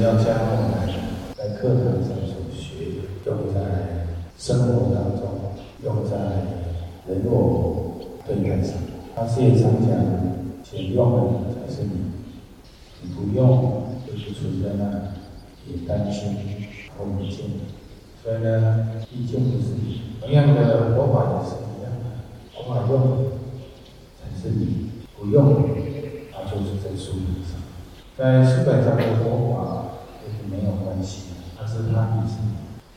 要将我们在课堂上所学，用在生活当中，用在人我对待上。他是也常讲，请用的才是你，你不用就是存在那，也担心看不见。所以呢，毕竟不是你。同样的佛法也是一样的，佛法用才是你，不用它就是在书本上，在书本上的佛法。没有关系，它是他你是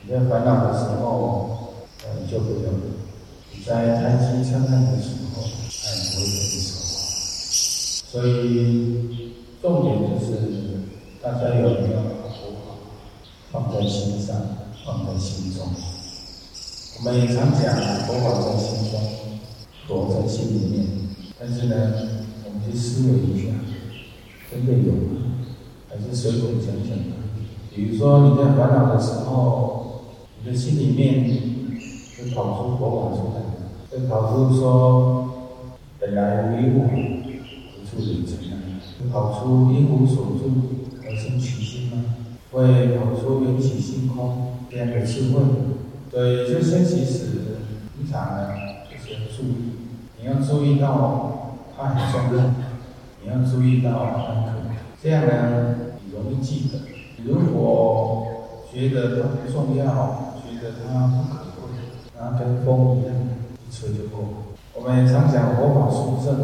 你烦恼的时候，呃，就不用；你在贪心嗔恨的时候，他也不会跟你说话。所以重点就是大家有没有把佛法放在心上，放在心中。我们也常讲佛法在心中，佛在心里面。但是呢，我们去思维一下，真的有吗？还是随口讲讲的？比如说你在烦恼的时候，面会跑出佛法出来，就跑出说本来无一物，何处惹尘埃？就跑出因无所住而生其心吗？会跑出缘起性空这样的智慧？对，就先其实平常呢，就是要注意，你要注意到它很重要，你要注意到它很可，这样呢，你容易记得。如果觉得它不重要，觉得它不可贵，那跟风一样，一吹就过。我们常讲佛法殊胜，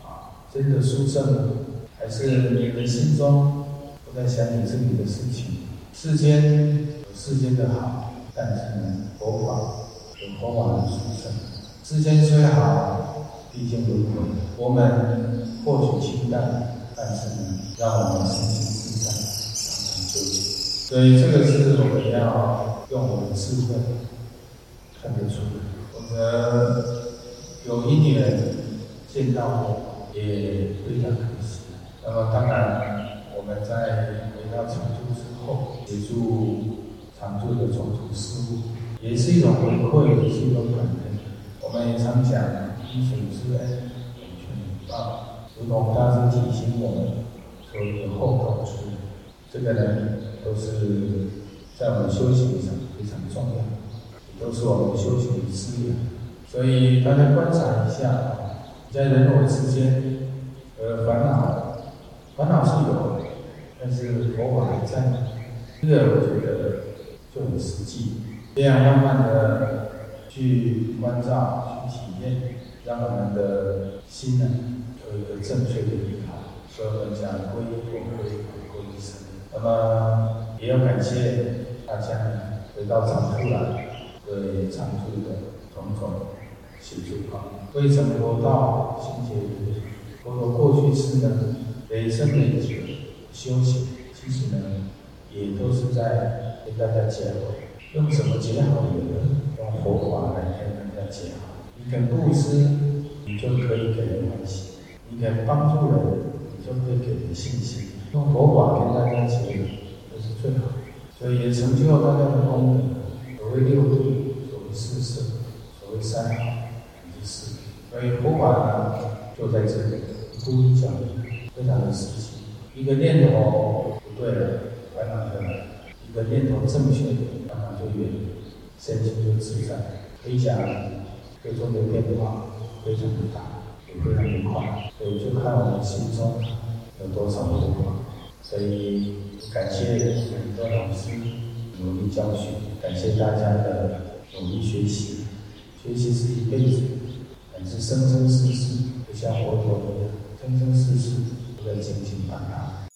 啊，真的殊胜？还是你的心中不在想你自己的事情？世间有世间的好，但是呢，佛法有佛法的殊胜。世间虽好，毕竟轮回，我们或许清淡，但是呢，让我们心情。所以这个是我们要用我们智慧看得出来，我们有一缘见到也非常可惜。那么当然，我们在回到常住之后，协助常住的种种事物，也是一种回馈，也是一种感恩。我们也常讲因循之恩，涌泉以报，如同大师提醒我们，所以后道之人，这个呢。都是在我们修行上非常重要，都是我们修行的资源。所以大家观察一下，在人我之间，呃，烦恼，烦恼是有，但是佛法还在。这个我觉得就很实际，这样慢慢的去关照、去体验，让我们的心呢有一个正确的依靠。所以我们讲皈依、皈归、皈归一生。那么也要感谢大家，回到常住来对常住的种种协助啊。为什么佛道心结缘？佛陀过去是呢，累生累劫修行，其实呢，也都是在跟大家讲，用什么结好缘？用佛法来跟大家讲。你肯布施，你就可以给人欢喜；你肯帮助人，就会给人信心。用佛法跟大家结缘，这是最好的，所以也成就了大家的功德。所谓六度，所谓四摄，所谓三好，以及四所以佛法呢，就在这里，呼应讲非常的实际。一个念头不对了，烦恼就来；一个念头正确，烦恼就远，身心就自在。可以讲，最终的变化非常的大，也非常的快。所以在我们心中。有多少佛法？所以感谢很多老师努力教学，感谢大家的努力学习。学习是一辈子，但是生生世世，就像佛陀一样，生生世世都在精进办法。